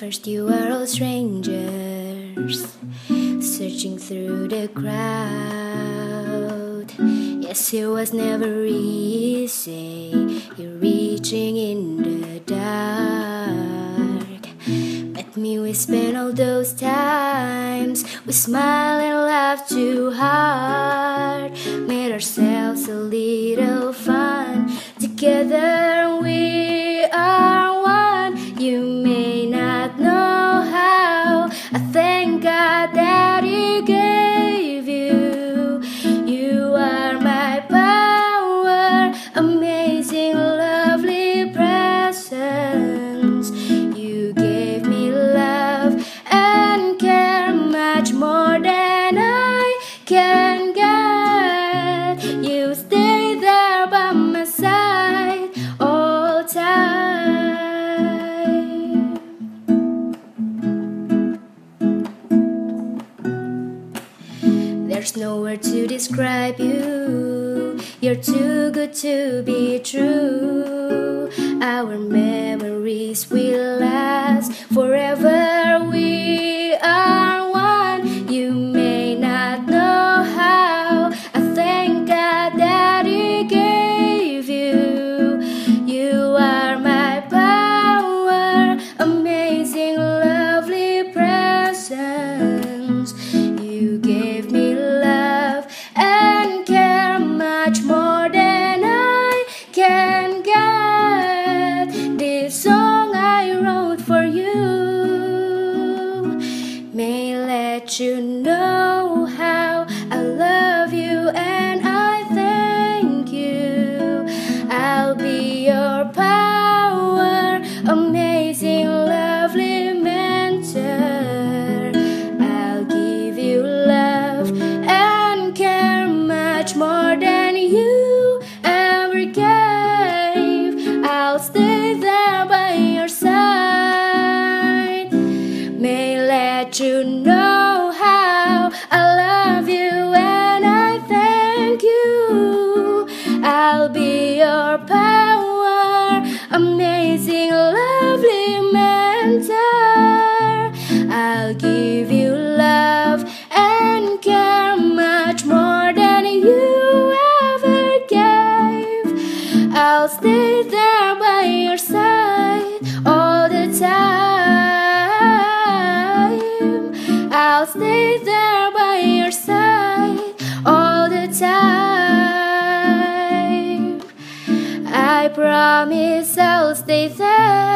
first you were all strangers searching through the crowd. Yes, it was never easy. You're reaching in the dark. But me, we spent all those times. We smiled and laughed too hard. Made ourselves a little fun together. There's no word to describe you. You're too good to be true. Our memories will you know how I love you and I thank you. I'll be your power, amazing love. your past. promise I'll stay there.